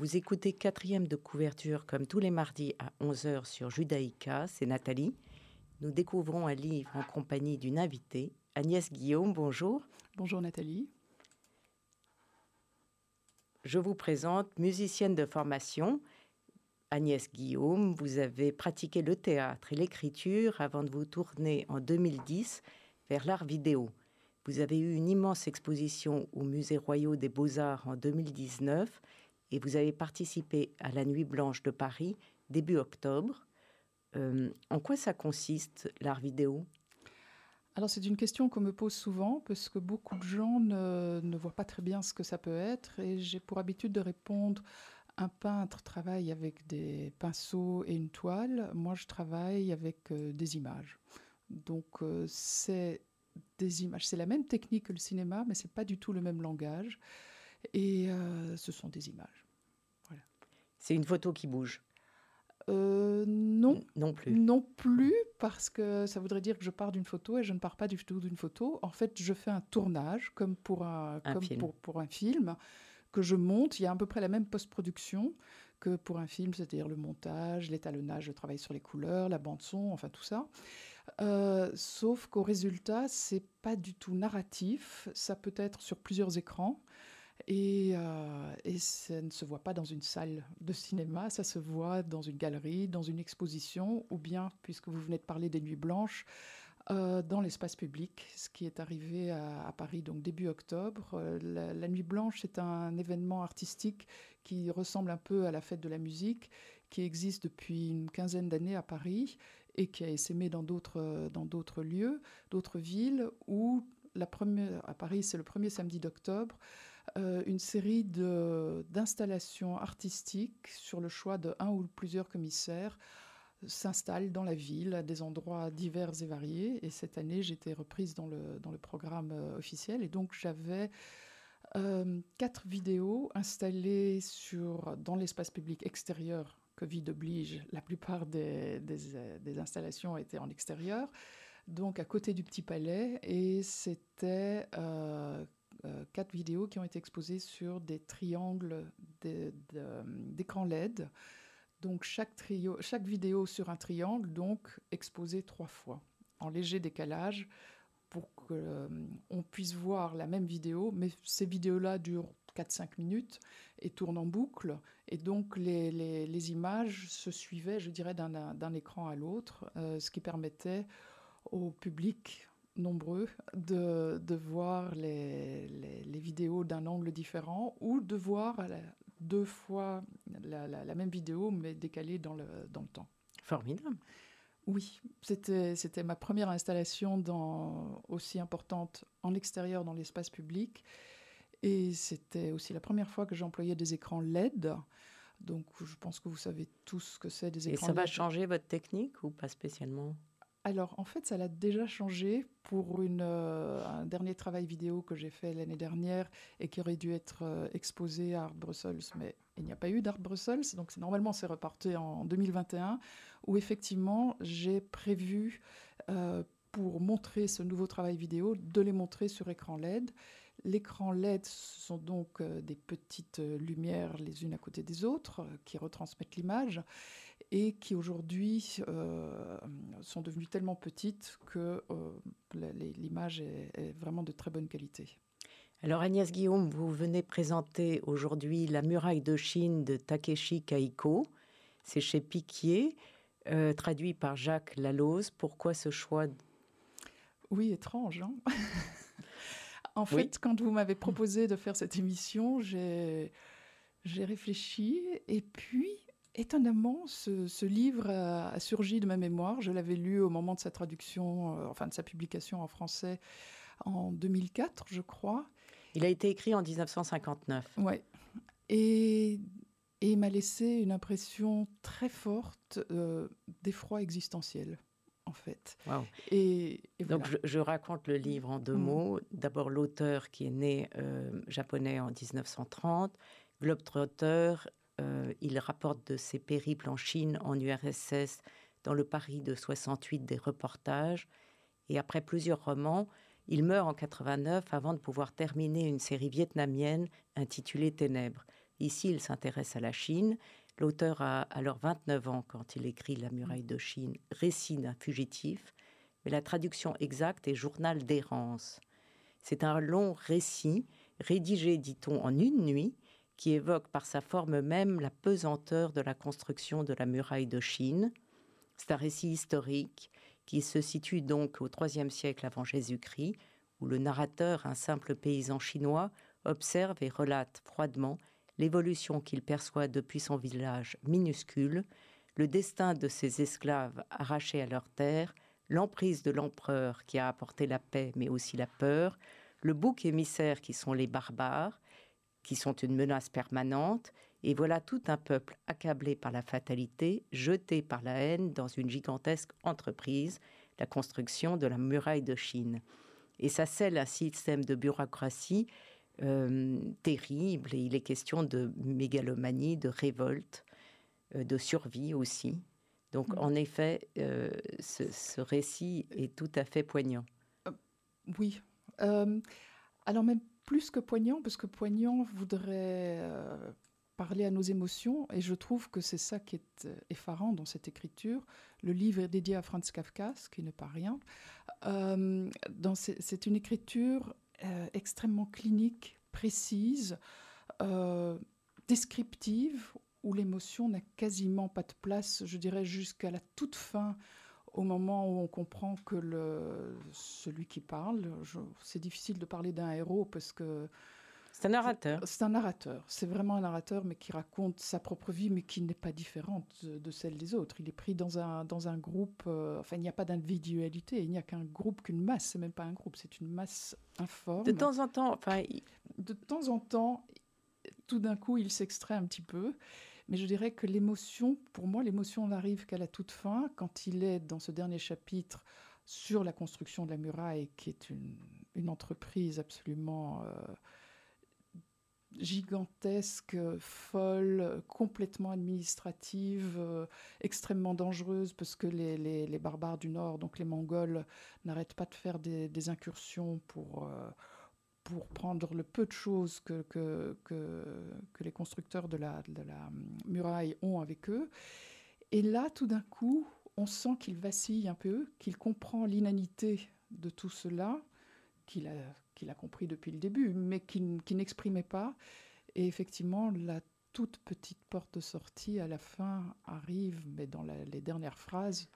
Vous écoutez quatrième de couverture comme tous les mardis à 11h sur Judaïka, c'est Nathalie. Nous découvrons un livre en compagnie d'une invitée, Agnès Guillaume, bonjour. Bonjour Nathalie. Je vous présente musicienne de formation. Agnès Guillaume, vous avez pratiqué le théâtre et l'écriture avant de vous tourner en 2010 vers l'art vidéo. Vous avez eu une immense exposition au Musée Royal des Beaux-Arts en 2019 et vous avez participé à la Nuit Blanche de Paris début octobre. Euh, en quoi ça consiste, l'art vidéo? Alors c'est une question qu'on me pose souvent parce que beaucoup de gens ne, ne, voient pas très bien ce que ça peut être et j'ai pour habitude de répondre un peintre travaille avec des pinceaux et une toile, moi je travaille avec euh, des images. Donc euh, c'est des images, c'est la même technique que le cinéma mais c'est pas du tout le même langage. Et ce sont des images. Voilà. C'est une photo qui bouge? Euh, non. non plus. Non plus, parce que ça voudrait dire que je pars d'une photo et je ne pars pas du tout d'une photo. En fait, je fais un tournage, comme pour un, un comme film. Pour, pour, un film, que je monte. Il y a à peu près la même post-production que pour un film, c'est-à-dire le montage, l'étalonnage, le travail sur les couleurs, la bande-son, enfin tout ça. Euh, sauf qu'au résultat, c'est pas du tout narratif. Ça peut être sur plusieurs écrans. Et, euh, et, ça ne se voit pas dans une salle de cinéma, ça se voit dans une galerie, dans une exposition, ou bien, puisque vous venez de parler des Nuits Blanches, euh, dans l'espace public, ce qui est arrivé à, Paris donc début octobre. Euh, la, Nuit Blanche est un événement artistique qui ressemble un peu à la fête de la musique, qui existe depuis une quinzaine d'années à Paris et qui a essaimé dans d'autres lieux, d'autres villes où à Paris, c'est le premier samedi d'octobre, euh, une série d'installations artistiques sur le choix de un ou plusieurs commissaires s'installent dans la ville à des endroits divers et variés. Et cette année, j'étais reprise dans le, dans le programme euh, officiel. Et donc, j'avais euh, quatre vidéos installées sur, dans l'espace public extérieur. Covid oblige, la plupart des, des, des installations étaient en extérieur donc à côté du Petit Palais, et c'était quatre vidéos qui ont été exposées sur des triangles d'écran de, de, LED. Donc chaque, trio, chaque vidéo sur un triangle, donc exposée trois fois, en léger décalage, pour qu'on euh, puisse voir la même vidéo, mais ces vidéos-là durent 4-5 minutes et tournent en boucle, et donc les, images se suivaient, je dirais, d'un écran à l'autre, euh, ce qui permettait au public nombreux de, de voir les, les, les vidéos d'un angle différent ou de voir deux fois la, la, la, même vidéo mais décalée dans le, dans le temps. Formidable. Oui, c'était ma première installation dans, aussi importante en extérieur dans l'espace public et c'était aussi la première fois que j'employais des écrans LED. Donc je pense que vous savez tous ce que c'est des écrans Et ça va LED. changer votre technique ou pas spécialement? Alors, en fait, ça l'a déjà changé pour euh, un dernier travail vidéo que j'ai fait l'année dernière et qui aurait dû être euh, exposé à Art Brussels, mais il n'y a pas eu d'Art Brussels, donc normalement c'est reporté en 2021, où effectivement j'ai prévu euh, pour montrer ce nouveau travail vidéo, de les montrer sur écran LED. L'écran LED, ce sont donc des petites lumières les unes à côté des autres qui retransmettent l'image et qui aujourd'hui euh, sont devenues tellement petites que euh, l'image est, est vraiment de très bonne qualité. Alors Agnès Guillaume, vous venez présenter aujourd'hui La muraille de Chine de Takeshi Kaiko. C'est chez Piquier, euh, traduit par Jacques Laloze. Pourquoi ce choix? Oui, étrange. Hein? En fait, quand vous m'avez proposé de faire cette émission, j'ai réfléchi et puis, étonnamment, ce, ce livre a, a, surgi de ma mémoire. Je l'avais lu au moment de sa traduction, euh, enfin de sa publication en français en 2004, je crois. Il a été écrit en 1959. Oui. Et, et il m'a laissé une impression très forte euh, d'effroi existentiel en fait. Et, Donc je, raconte le livre en deux mm. mots. D'abord l'auteur qui est né euh, japonais en 1930, globetrotter, euh, il rapporte de ses périples en Chine, en URSS, dans le Paris de 68 des reportages. Et après plusieurs romans, il meurt en 89 avant de pouvoir terminer une série vietnamienne intitulée Ténèbres. Ici, il s'intéresse à la Chine. L'auteur a alors 29 ans quand il écrit La muraille de Chine, récit d'un fugitif. Mais la traduction exacte est journal d'errance. C'est un long récit, rédigé, dit-on, en une nuit, qui évoque par sa forme même la pesanteur de la construction de la muraille de Chine. C'est un récit historique qui se situe donc au IIIe siècle avant Jésus-Christ, où le narrateur, un simple paysan chinois, observe et relate froidement l'évolution qu'il perçoit depuis son village minuscule, le destin de ses esclaves arrachés à leur terre, l'emprise de l'empereur qui a apporté la paix mais aussi la peur, le bouc émissaire qui sont les barbares, qui sont une menace permanente, et voilà tout un peuple accablé par la fatalité, jeté par la haine dans une gigantesque entreprise, la construction de la muraille de Chine. Et ça scelle un système de bureaucratie euh, terrible, et il est question de mégalomanie, de révolte, euh, de survie aussi. Donc mm. en effet, euh, ce, récit est tout à fait poignant. oui. alors même plus que poignant, parce que poignant voudrait euh, parler à nos émotions, et je trouve que c'est ça qui est euh, effarant dans cette écriture. Le livre est dédié à Franz Kafka, ce qui n'est pas rien. Euh, c'est une écriture extrêmement clinique, précise, descriptive, où l'émotion n'a quasiment pas de place, je dirais jusqu'à la toute fin au moment où on comprend que le, celui qui parle, c'est difficile de parler d'un héros parce que... C'est un narrateur. C'est un narrateur. C'est vraiment un narrateur, mais qui raconte sa propre vie, mais qui n'est pas différente de celle des autres. Il est pris dans un, dans un groupe. Euh, enfin, il n'y a pas d'individualité. Il n'y a qu'un groupe, qu'une masse. C'est même pas un groupe. C'est une masse informe. De temps en temps, enfin, de temps en temps, tout d'un coup, il s'extrait un petit peu. Mais je dirais que l'émotion, pour moi, l'émotion n'arrive qu'à la toute fin, quand il est dans ce dernier chapitre sur la construction de la muraille, qui est une, entreprise absolument euh, gigantesque, folle, complètement administrative, euh, extrêmement dangereuse, parce que les, barbares du Nord, donc les Mongols, n'arrêtent pas de faire des, incursions pour... Euh, pour prendre le peu de choses que, que, que, les constructeurs de la, de la muraille ont avec eux. Et là, tout d'un coup, on sent qu'il vacille un peu, qu'il comprend l'inanité de tout cela, qu'il a, qu'il a compris depuis le début, mais qu'il, n'exprimait pas. Et effectivement, la toute petite porte de sortie à la fin arrive, mais dans les dernières phrases.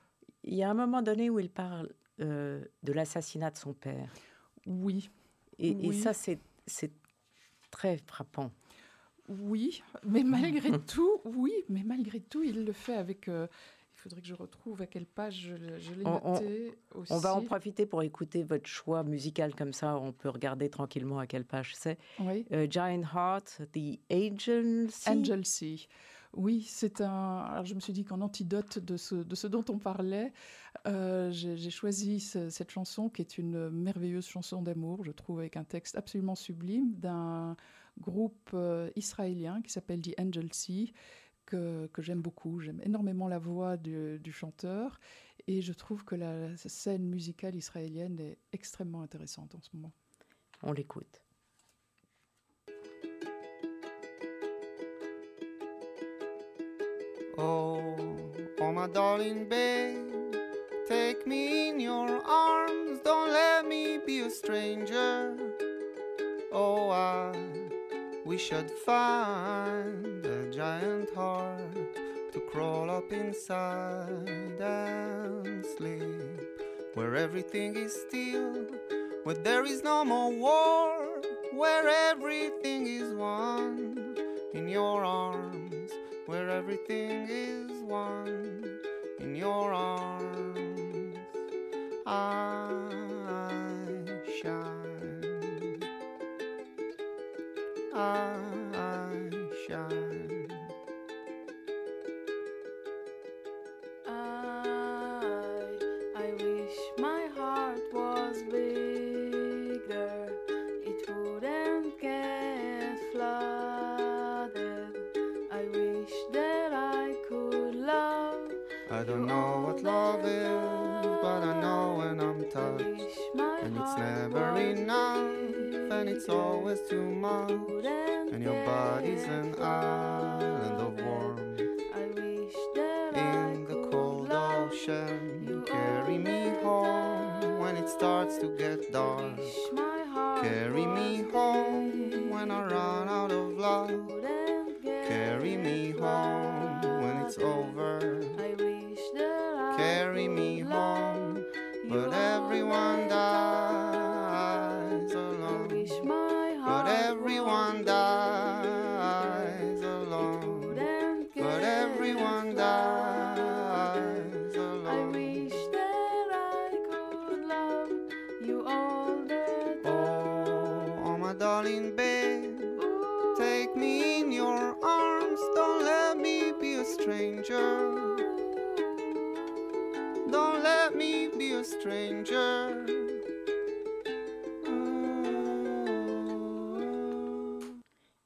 Il y a un moment donné où il parle euh, de l'assassinat de son père. Oui, et, ça, c'est très frappant. Oui, mais malgré tout, oui, mais malgré tout, il le fait avec. Euh, il faudrait que je retrouve à quelle page je, l'ai noté on, aussi. On va en profiter pour écouter votre choix musical comme ça. On peut regarder tranquillement à quelle page c'est. Oui. Euh, Giant Heart, The Angel Sea. Angel Sea. Oui, c'est un. Alors je me suis dit qu'en antidote de ce, dont on parlait, euh, j'ai choisi cette chanson qui est une merveilleuse chanson d'amour, je trouve, avec un texte absolument sublime d'un groupe euh, israélien qui s'appelle The Angel Sea, que, que j'aime beaucoup. J'aime énormément la voix du, chanteur et je trouve que la scène musicale israélienne est extrêmement intéressante en ce moment. On l'écoute. Oh, oh my darling babe, take me in your arms, don't let me be a stranger. Oh, I wish I'd find a giant heart to crawl up inside and sleep, where everything is still, where there is no more war, where everything is one in your arms where everything is one in your arms. I I don't know what love is, but I know when I'm touched. And it's never enough, and it's always too much. And your body's an island of warmth.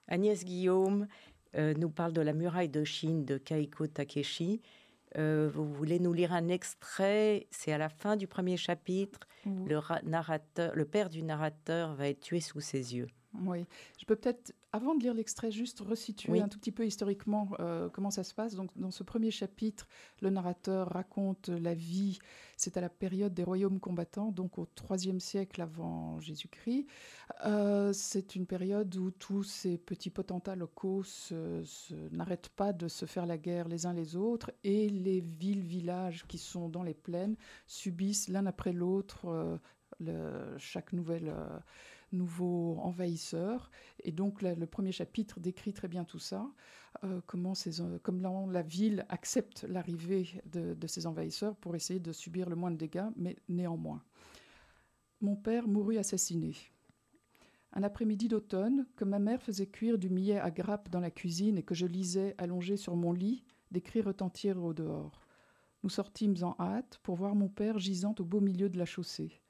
Agnès Guillaume euh, nous parle de la muraille de Chine de Kaiko Takeshi. Euh, vous voulez nous lire un extrait? C'est à la fin du premier chapitre. Le, ra- narrateur, le père du narrateur va être tué sous ses yeux. Oui, je peux peut-être, avant de lire l'extrait, juste resituer Oui. un tout petit peu historiquement euh, comment ça se passe. Donc, dans ce premier chapitre, le narrateur raconte la vie, c'est à la période des royaumes combattants, donc au IIIe siècle avant Jésus-Christ. Euh, c'est une période où tous ces petits potentats locaux n'arrêtent pas de se faire la guerre les uns les autres et les villes, villages qui sont dans les plaines subissent l'un après l'autre euh, chaque nouvelle... euh, nouveau envahisseur. Et donc le premier chapitre décrit très bien tout ça, euh, comment ces, euh, la ville accepte l'arrivée de, de ces envahisseurs pour essayer de subir le moins de dégâts, mais néanmoins. Mon père mourut assassiné. Un après-midi d'automne, que ma mère faisait cuire du millet à grappes dans la cuisine et que je lisais allongé sur mon lit, des cris retentirent au dehors. Nous sortîmes en hâte pour voir mon père gisant au beau milieu de la chaussée.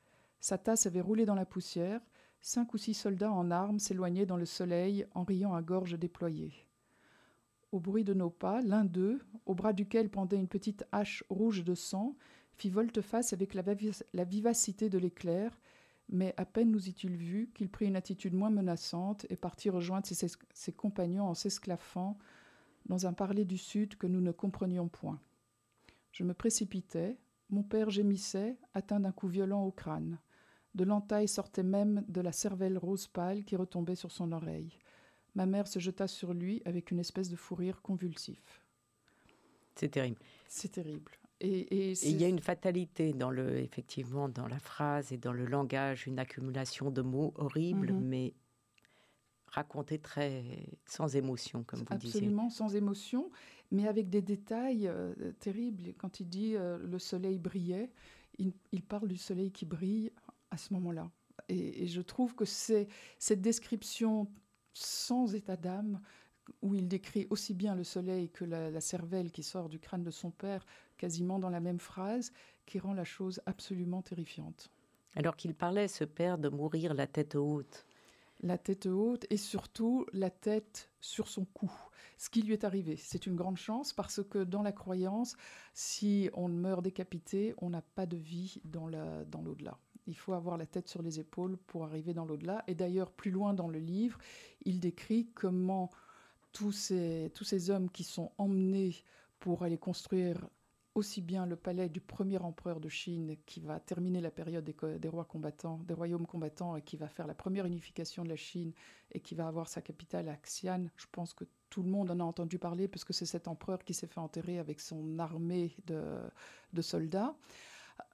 Sa tasse avait roulé dans la poussière, cinq ou six soldats en armes s'éloignaient dans le soleil en riant à gorge déployée. Au bruit de nos pas, l'un d'eux, au bras duquel pendait une petite hache rouge de sang, fit volte-face avec la, vivacité de l'éclair, mais à peine nous eut-il vus qu'il prit une attitude moins menaçante et partit rejoindre ses, ses- compagnons en s'esclaffant dans un parler du Sud que nous ne comprenions point. Je me précipitai, mon père gémissait, atteint d'un coup violent au crâne. De l'entaille sortait même de la cervelle rose pâle qui retombait sur son oreille. Ma mère se jeta sur lui avec une espèce de fou rire convulsif. C'est terrible. C'est terrible. Et, il y a une fatalité dans le, effectivement, dans la phrase et dans le langage, une accumulation de mots horribles, Mhm. mais racontés très sans émotion, comme vous disiez. absolument sans émotion, mais avec des détails euh, terribles. Quand il dit euh, le soleil brillait, il, il parle du soleil qui brille à ce moment-là. Et, et je trouve que c'est cette description sans état d'âme, où il décrit aussi bien le soleil que la, la cervelle qui sort du crâne de son père, quasiment dans la même phrase, qui rend la chose absolument terrifiante. Alors qu'il parlait, ce père, de mourir la tête haute. la tête haute et surtout la tête sur son cou. Ce qui lui est arrivé, c'est une grande chance parce que dans la croyance, si on meurt décapité, on n'a pas de vie dans l'au-delà. Il faut avoir la tête sur les épaules pour arriver dans l'au-delà. Et d'ailleurs, plus loin dans le livre, il décrit comment tous ces, tous ces hommes qui sont emmenés pour aller construire aussi bien le palais du premier empereur de Chine qui va terminer la période des, rois combattants, des royaumes combattants et qui va faire la première unification de la Chine et qui va avoir sa capitale à Xi'an. Je pense que tout le monde en a entendu parler parce que c'est cet empereur qui s'est fait enterrer avec son armée de, de soldats.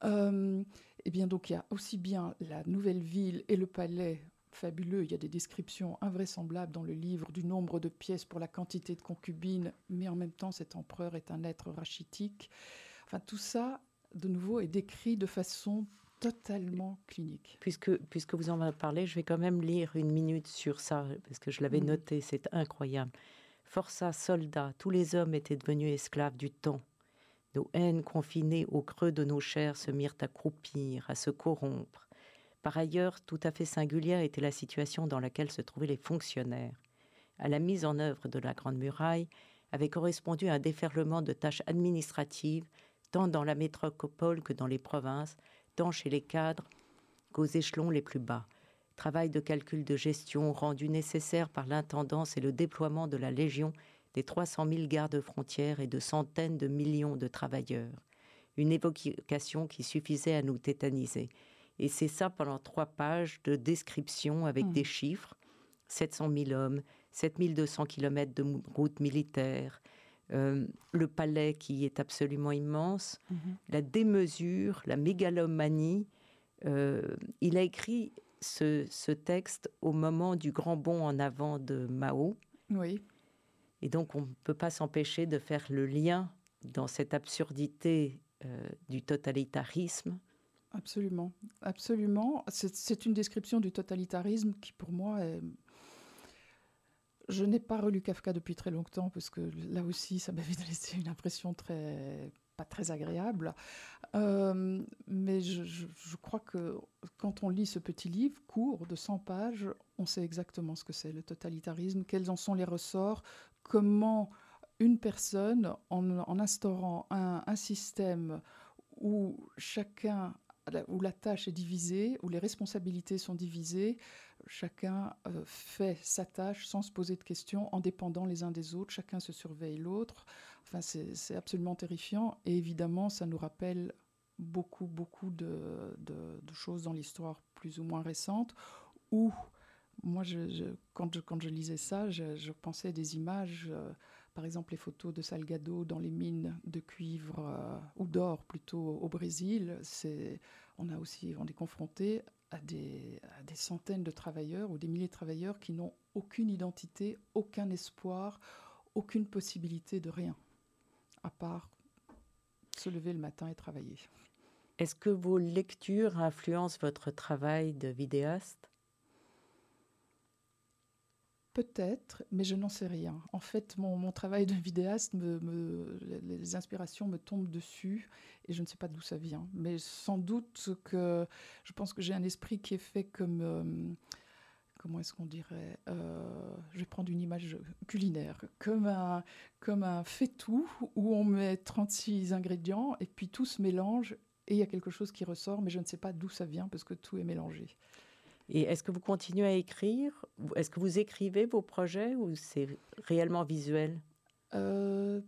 Euh, et bien donc il y a aussi bien la nouvelle ville et le palais fabuleux. Il y a des descriptions invraisemblables dans le livre du nombre de pièces pour la quantité de concubines, mais en même temps cet empereur est un être rachitique. Enfin tout ça, de nouveau, est décrit de façon totalement clinique. Puisque, puisque vous en avez parlé, je vais quand même lire une minute sur ça, parce que je l'avais Mhm. noté, c'est incroyable. Forçats, soldats, tous les hommes étaient devenus esclaves du temps. Nos haines confinées au creux de nos chairs se mirent à croupir, à se corrompre. Par ailleurs, tout à fait singulière était la situation dans laquelle se trouvaient les fonctionnaires. À la mise en œuvre de la Grande Muraille avait correspondu un déferlement de tâches administratives tant dans la métropole que dans les provinces, tant chez les cadres qu'aux échelons les plus bas. Travail de calcul de gestion rendu nécessaire par l'intendance et le déploiement de la Légion des 300 000 gardes frontières et de centaines de millions de travailleurs. Une évocation qui suffisait à nous tétaniser. Et c'est ça pendant trois pages de description avec mmh. des chiffres. 700 000 hommes, 7200 km de routes militaires, euh, le palais qui est absolument immense, mmh. la démesure, la mégalomanie. Euh, il a écrit ce, ce, texte au moment du grand bond en avant de Mao. Oui. Et donc, on ne peut pas s'empêcher de faire le lien dans cette absurdité euh, du totalitarisme. Absolument, absolument. C'est une description du totalitarisme qui, pour moi, est... Je n'ai pas relu Kafka depuis très longtemps parce que là aussi, ça m'avait laissé une impression très pas très agréable. Euh, mais je, je, crois que quand on lit ce petit livre court de 100 pages, on sait exactement ce que c'est le totalitarisme, quels en sont les ressorts, comment une personne, en, instaurant un, système où chacun, où la tâche est divisée, où les responsabilités sont divisées, chacun euh, fait sa tâche sans se poser de questions, en dépendant les uns des autres, chacun se surveille l'autre. Enfin, c'est absolument terrifiant. Et évidemment, ça nous rappelle beaucoup, beaucoup de, choses dans l'histoire plus ou moins récente, où moi, quand, je, lisais ça, je, pensais des images, euh, par exemple les photos de Salgado dans les mines de cuivre euh, ou d'or plutôt au Brésil. on a aussi, on est confronté à des, centaines de travailleurs ou des milliers de travailleurs qui n'ont aucune identité, aucun espoir, aucune possibilité de rien, à part se lever le matin et travailler. Est-ce que vos lectures influencent votre travail de vidéaste? Peut-être, mais je n'en sais rien. En fait, mon, travail de vidéaste, les inspirations me tombent dessus et je ne sais pas d'où ça vient. Mais sans doute que je pense que j'ai un esprit qui est fait comme... Euh, comment est-ce qu'on dirait euh, Je vais prendre une image culinaire, comme un, comme un fait-tout où on met 36 ingrédients et puis tout se mélange et il y a quelque chose qui ressort, mais je ne sais pas d'où ça vient parce que tout est mélangé. Et est-ce que vous continuez à écrire? Est-ce que vous écrivez vos projets ou c'est réellement visuel? Euh,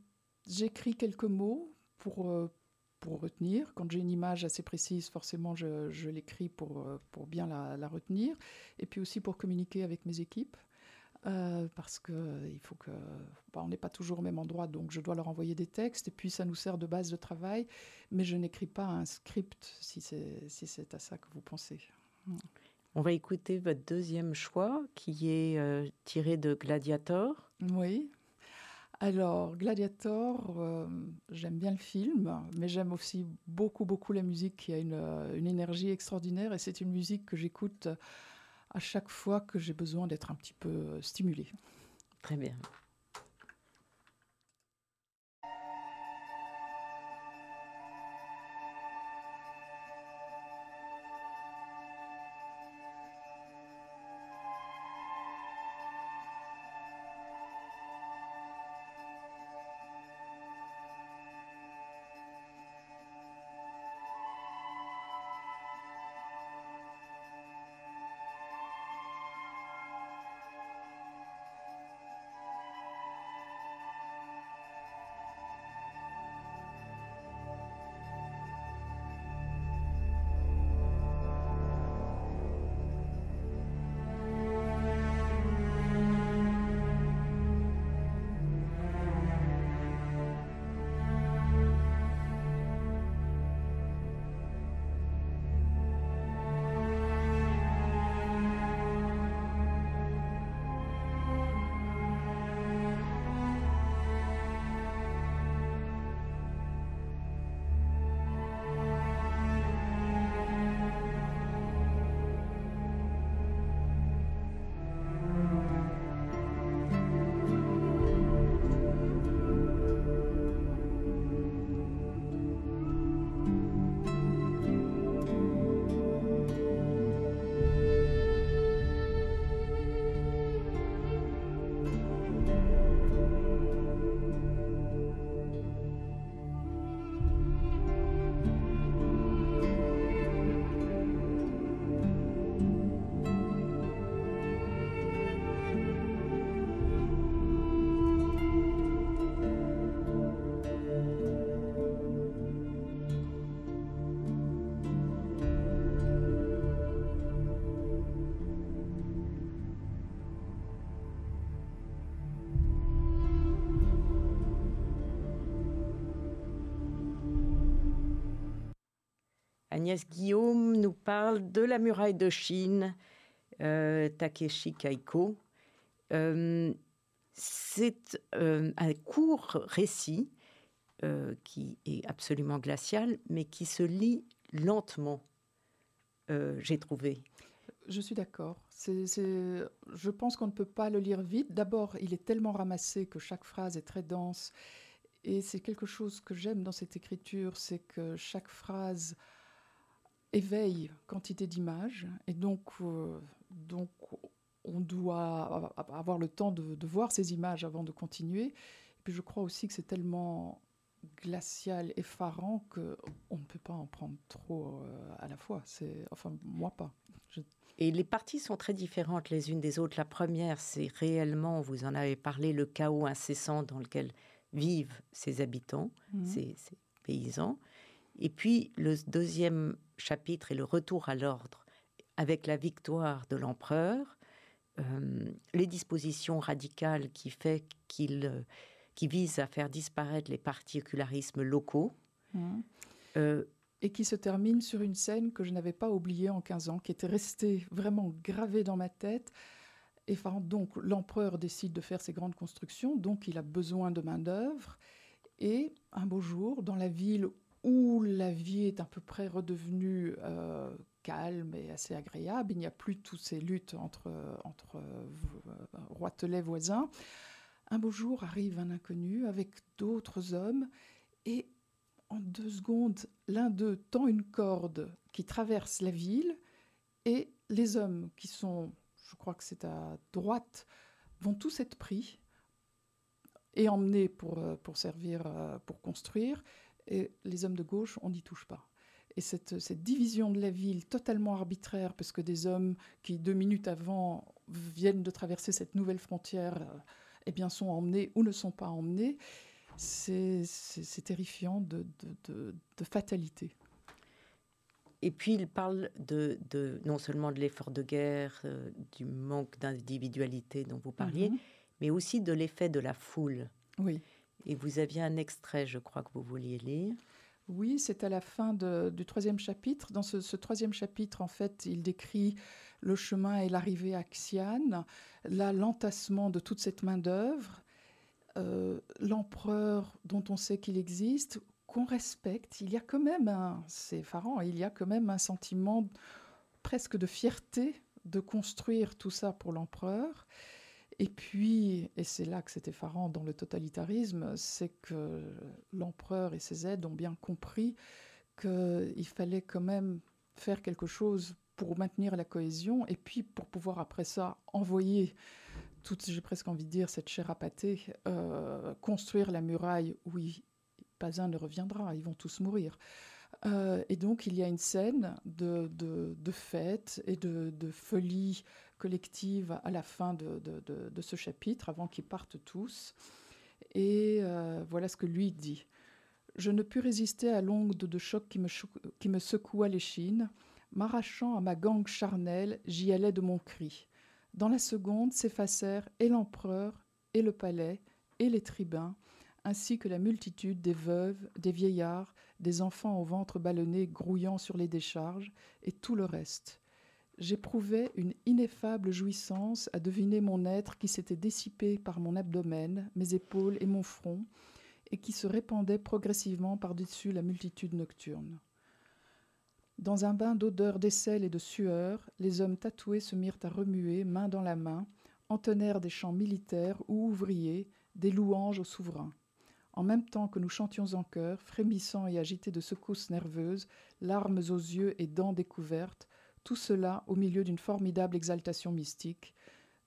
J'écris quelques mots pour, euh, pour retenir. Quand j'ai une image assez précise, forcément, je, l'écris pour, euh, pour bien la, retenir. Et puis aussi pour communiquer avec mes équipes. parce que il faut que bah, n'est pas toujours au même endroit, donc je dois leur envoyer des textes et puis ça nous sert de base de travail. Mais je n'écris pas un script si c'est si c'est à ça que vous pensez. On va écouter votre deuxième choix qui est euh, tiré de Gladiator. Oui. Alors, Gladiator, euh, j'aime bien le film, mais j'aime aussi beaucoup, beaucoup la musique qui a une, euh, une énergie extraordinaire et c'est une musique que j'écoute à chaque fois que j'ai besoin d'être un petit peu stimulée. Très bien. Agnès Guillaume nous parle de la muraille de Chine, Takeshi Kaiko. c'est un court récit qui est absolument glacial, mais qui se lit lentement, j'ai trouvé. Je suis d'accord. Je pense qu'on ne peut pas le lire vite. D'abord, il est tellement ramassé que chaque phrase est très dense. Et c'est quelque chose que j'aime dans cette écriture, c'est que chaque phrase éveille quantité d'images. Et donc, euh, donc, on doit avoir le temps de, de, voir ces images avant de continuer. Et puis, je crois aussi que c'est tellement glacial, effarant, qu'on ne peut pas en prendre trop euh, à la fois. C'est, enfin, moi pas. Et les parties sont très différentes les unes des autres. La première, c'est réellement, vous en avez parlé, le chaos incessant dans lequel vivent ces habitants, mmh. ces, paysans. Et puis le deuxième chapitre est le retour à l'ordre, avec la victoire de l'empereur, euh, les dispositions radicales qui fait qu'il euh, qui visent à faire disparaître les particularismes locaux. Mmh. Euh, et qui se termine sur une scène que je n'avais pas oubliée en 15 ans, qui était restée vraiment gravée dans ma tête. Et donc l'empereur décide de faire ses grandes constructions, donc il a besoin de main-d'œuvre. Et un beau jour, dans la ville où la vie est à peu près redevenue euh, calme et assez agréable, il n'y a plus toutes ces luttes entre, entre euh, roitelets voisins, un beau jour arrive un inconnu avec d'autres hommes et en deux secondes, l'un d'eux tend une corde qui traverse la ville et les hommes qui sont, je crois que c'est à droite, vont tous être pris et emmenés pour, euh, pour servir, pour construire. Et les hommes de gauche, on n'y touche pas. Et cette, cette, division de la ville totalement arbitraire, parce que des hommes qui, deux minutes avant, viennent de traverser cette nouvelle frontière, euh, eh bien, sont emmenés ou ne sont pas emmenés, c'est terrifiant de, fatalité. Et puis il parle de, non seulement de l'effort de guerre, euh, du manque d'individualité dont vous parliez, mhm. mais aussi de l'effet de la foule. Oui. Et vous aviez un extrait, je crois, que vous vouliez lire. Oui, c'est à la fin du troisième chapitre. Dans ce, troisième chapitre, en fait, il décrit le chemin et l'arrivée à Xi'an, l'entassement de toute cette main-d'œuvre, euh, l'empereur dont on sait qu'il existe, qu'on respecte. Il y a quand même un, c'est il y a quand même un sentiment presque de fierté de construire tout ça pour l'empereur. Et puis, et c'est là que c'est effarant dans le totalitarisme, c'est que l'empereur et ses aides ont bien compris qu'il fallait quand même faire quelque chose pour maintenir la cohésion et puis pour pouvoir après ça envoyer toute, j'ai presque envie de dire, cette chair à pâté, euh, construire la muraille où pas un ne reviendra, ils vont tous mourir. Euh, et donc il y a une scène de, de, fête et de, folie collective à la fin de, ce chapitre, avant qu'ils partent tous. Et euh, voilà ce que lui dit. Je ne pus résister à l'onde de choc qui me, qui me secoua l'échine. M'arrachant à ma gangue charnelle, j'y allais de mon cri. Dans la seconde s'effacèrent et l'empereur, et le palais, et les tribuns, ainsi que la multitude des veuves, des vieillards, des enfants au ventre ballonné grouillant sur les décharges, et tout le reste. J'éprouvais une ineffable jouissance à deviner mon être qui s'était dissipé par mon abdomen, mes épaules et mon front, et qui se répandait progressivement par-dessus la multitude nocturne. Dans un bain d'odeur d'aisselle et de sueur, les hommes tatoués se mirent à remuer, main dans la main, entonnèrent des chants militaires ou ouvriers, des louanges au souverain. En même temps que nous chantions en chœur, frémissants et agités de secousses nerveuses, larmes aux yeux et dents découvertes, tout cela au milieu d'une formidable exaltation mystique,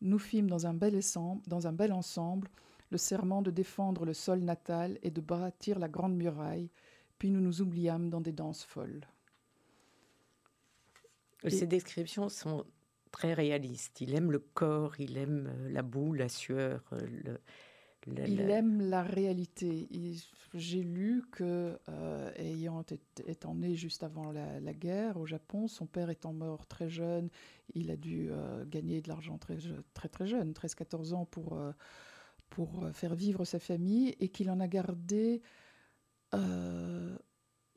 nous fîmes dans un bel ensemble, dans un bel ensemble le serment de défendre le sol natal et de bâtir la grande muraille, puis nous nous oubliâmes dans des danses folles. Ces descriptions sont très réalistes. Il aime le corps, il aime euh, la boue, la sueur. Euh, le, il aime la réalité. J'ai lu que, euh, ayant étant né juste avant la, guerre au Japon, son père étant mort très jeune, il a dû gagner de l'argent très, très très jeune, 13-14 ans, pour, pour faire vivre sa famille, et qu'il en a gardé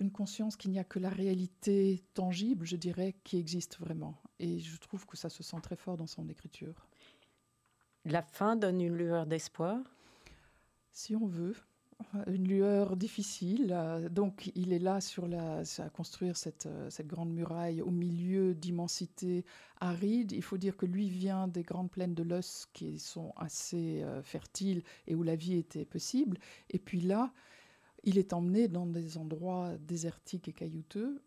une conscience qu'il n'y a que la réalité tangible, je dirais, qui existe vraiment. Et je trouve que ça se sent très fort dans son écriture. La fin donne une lueur d'espoir Si on veut. Une lueur difficile. Euh, donc, il est là sur à construire cette, euh, cette grande muraille au milieu d'immensités arides. Il faut dire que lui vient des grandes plaines de l'os qui sont assez euh, fertiles et où la vie était possible. Et puis là, il est emmené dans des endroits désertiques et caillouteux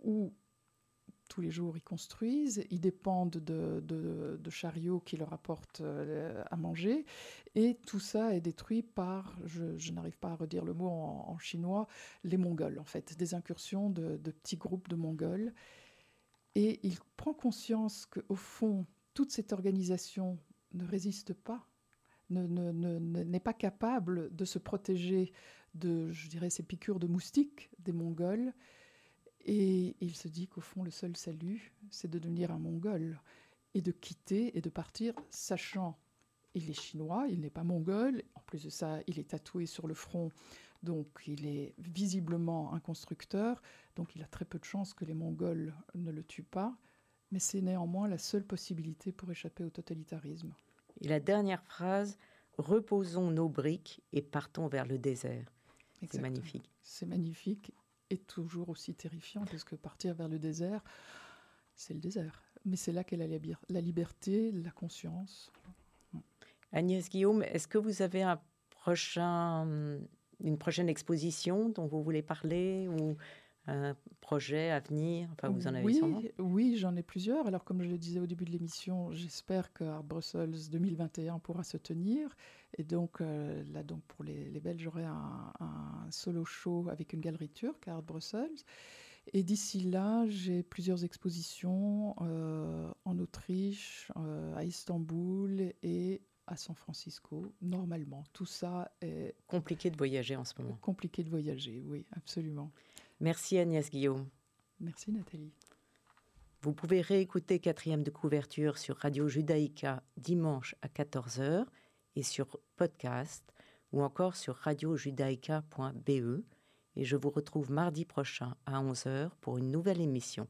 où tous les jours ils construisent, ils dépendent de, chariots qui leur apportent euh, à manger, et tout ça est détruit par, je, n'arrive pas à redire le mot en, chinois, les Mongols en fait, des incursions de, petits groupes de Mongols. Et il prend conscience qu'au fond, toute cette organisation ne résiste pas, n'est ne, pas capable de se protéger de, je dirais, ces piqûres de moustiques des Mongols. Et il se dit qu'au fond, le seul salut, c'est de devenir un Mongol et de quitter et de partir, sachant il est chinois, il n'est pas mongol. En plus de ça, il est tatoué sur le front, donc il est visiblement un constructeur. Donc il a très peu de chances que les Mongols ne le tuent pas. Mais c'est néanmoins la seule possibilité pour échapper au totalitarisme. Et la dernière phrase Reposons nos briques et partons vers le désert. C'est magnifique. C'est magnifique et toujours aussi terrifiant parce que partir vers le désert, c'est le désert. Mais c'est là qu'est la, la liberté, la conscience. Agnès Guillaume, est-ce que vous avez un prochain, une prochaine exposition dont vous voulez parler ou un projet à venir? Enfin, vous en avez oui, Oui, j'en ai plusieurs. Alors, comme je le disais au début de l'émission, j'espère que Art Brussels 2021 pourra se tenir. Et donc, euh, là, donc pour les, Belges, j'aurai un, solo show avec une galerie turque à Art Brussels. Et d'ici là, j'ai plusieurs expositions euh, en Autriche, euh, à Istanbul et à San Francisco, normalement. Tout ça est... Compliqué de voyager en ce moment. Compliqué de voyager, oui, absolument. Merci Agnès Guillaume. Merci Nathalie. Vous pouvez réécouter quatrième de couverture sur Radio Judaïka dimanche à 14h et sur podcast ou encore sur radiojudaïka.be. Et je vous retrouve mardi prochain à 11h pour une nouvelle émission.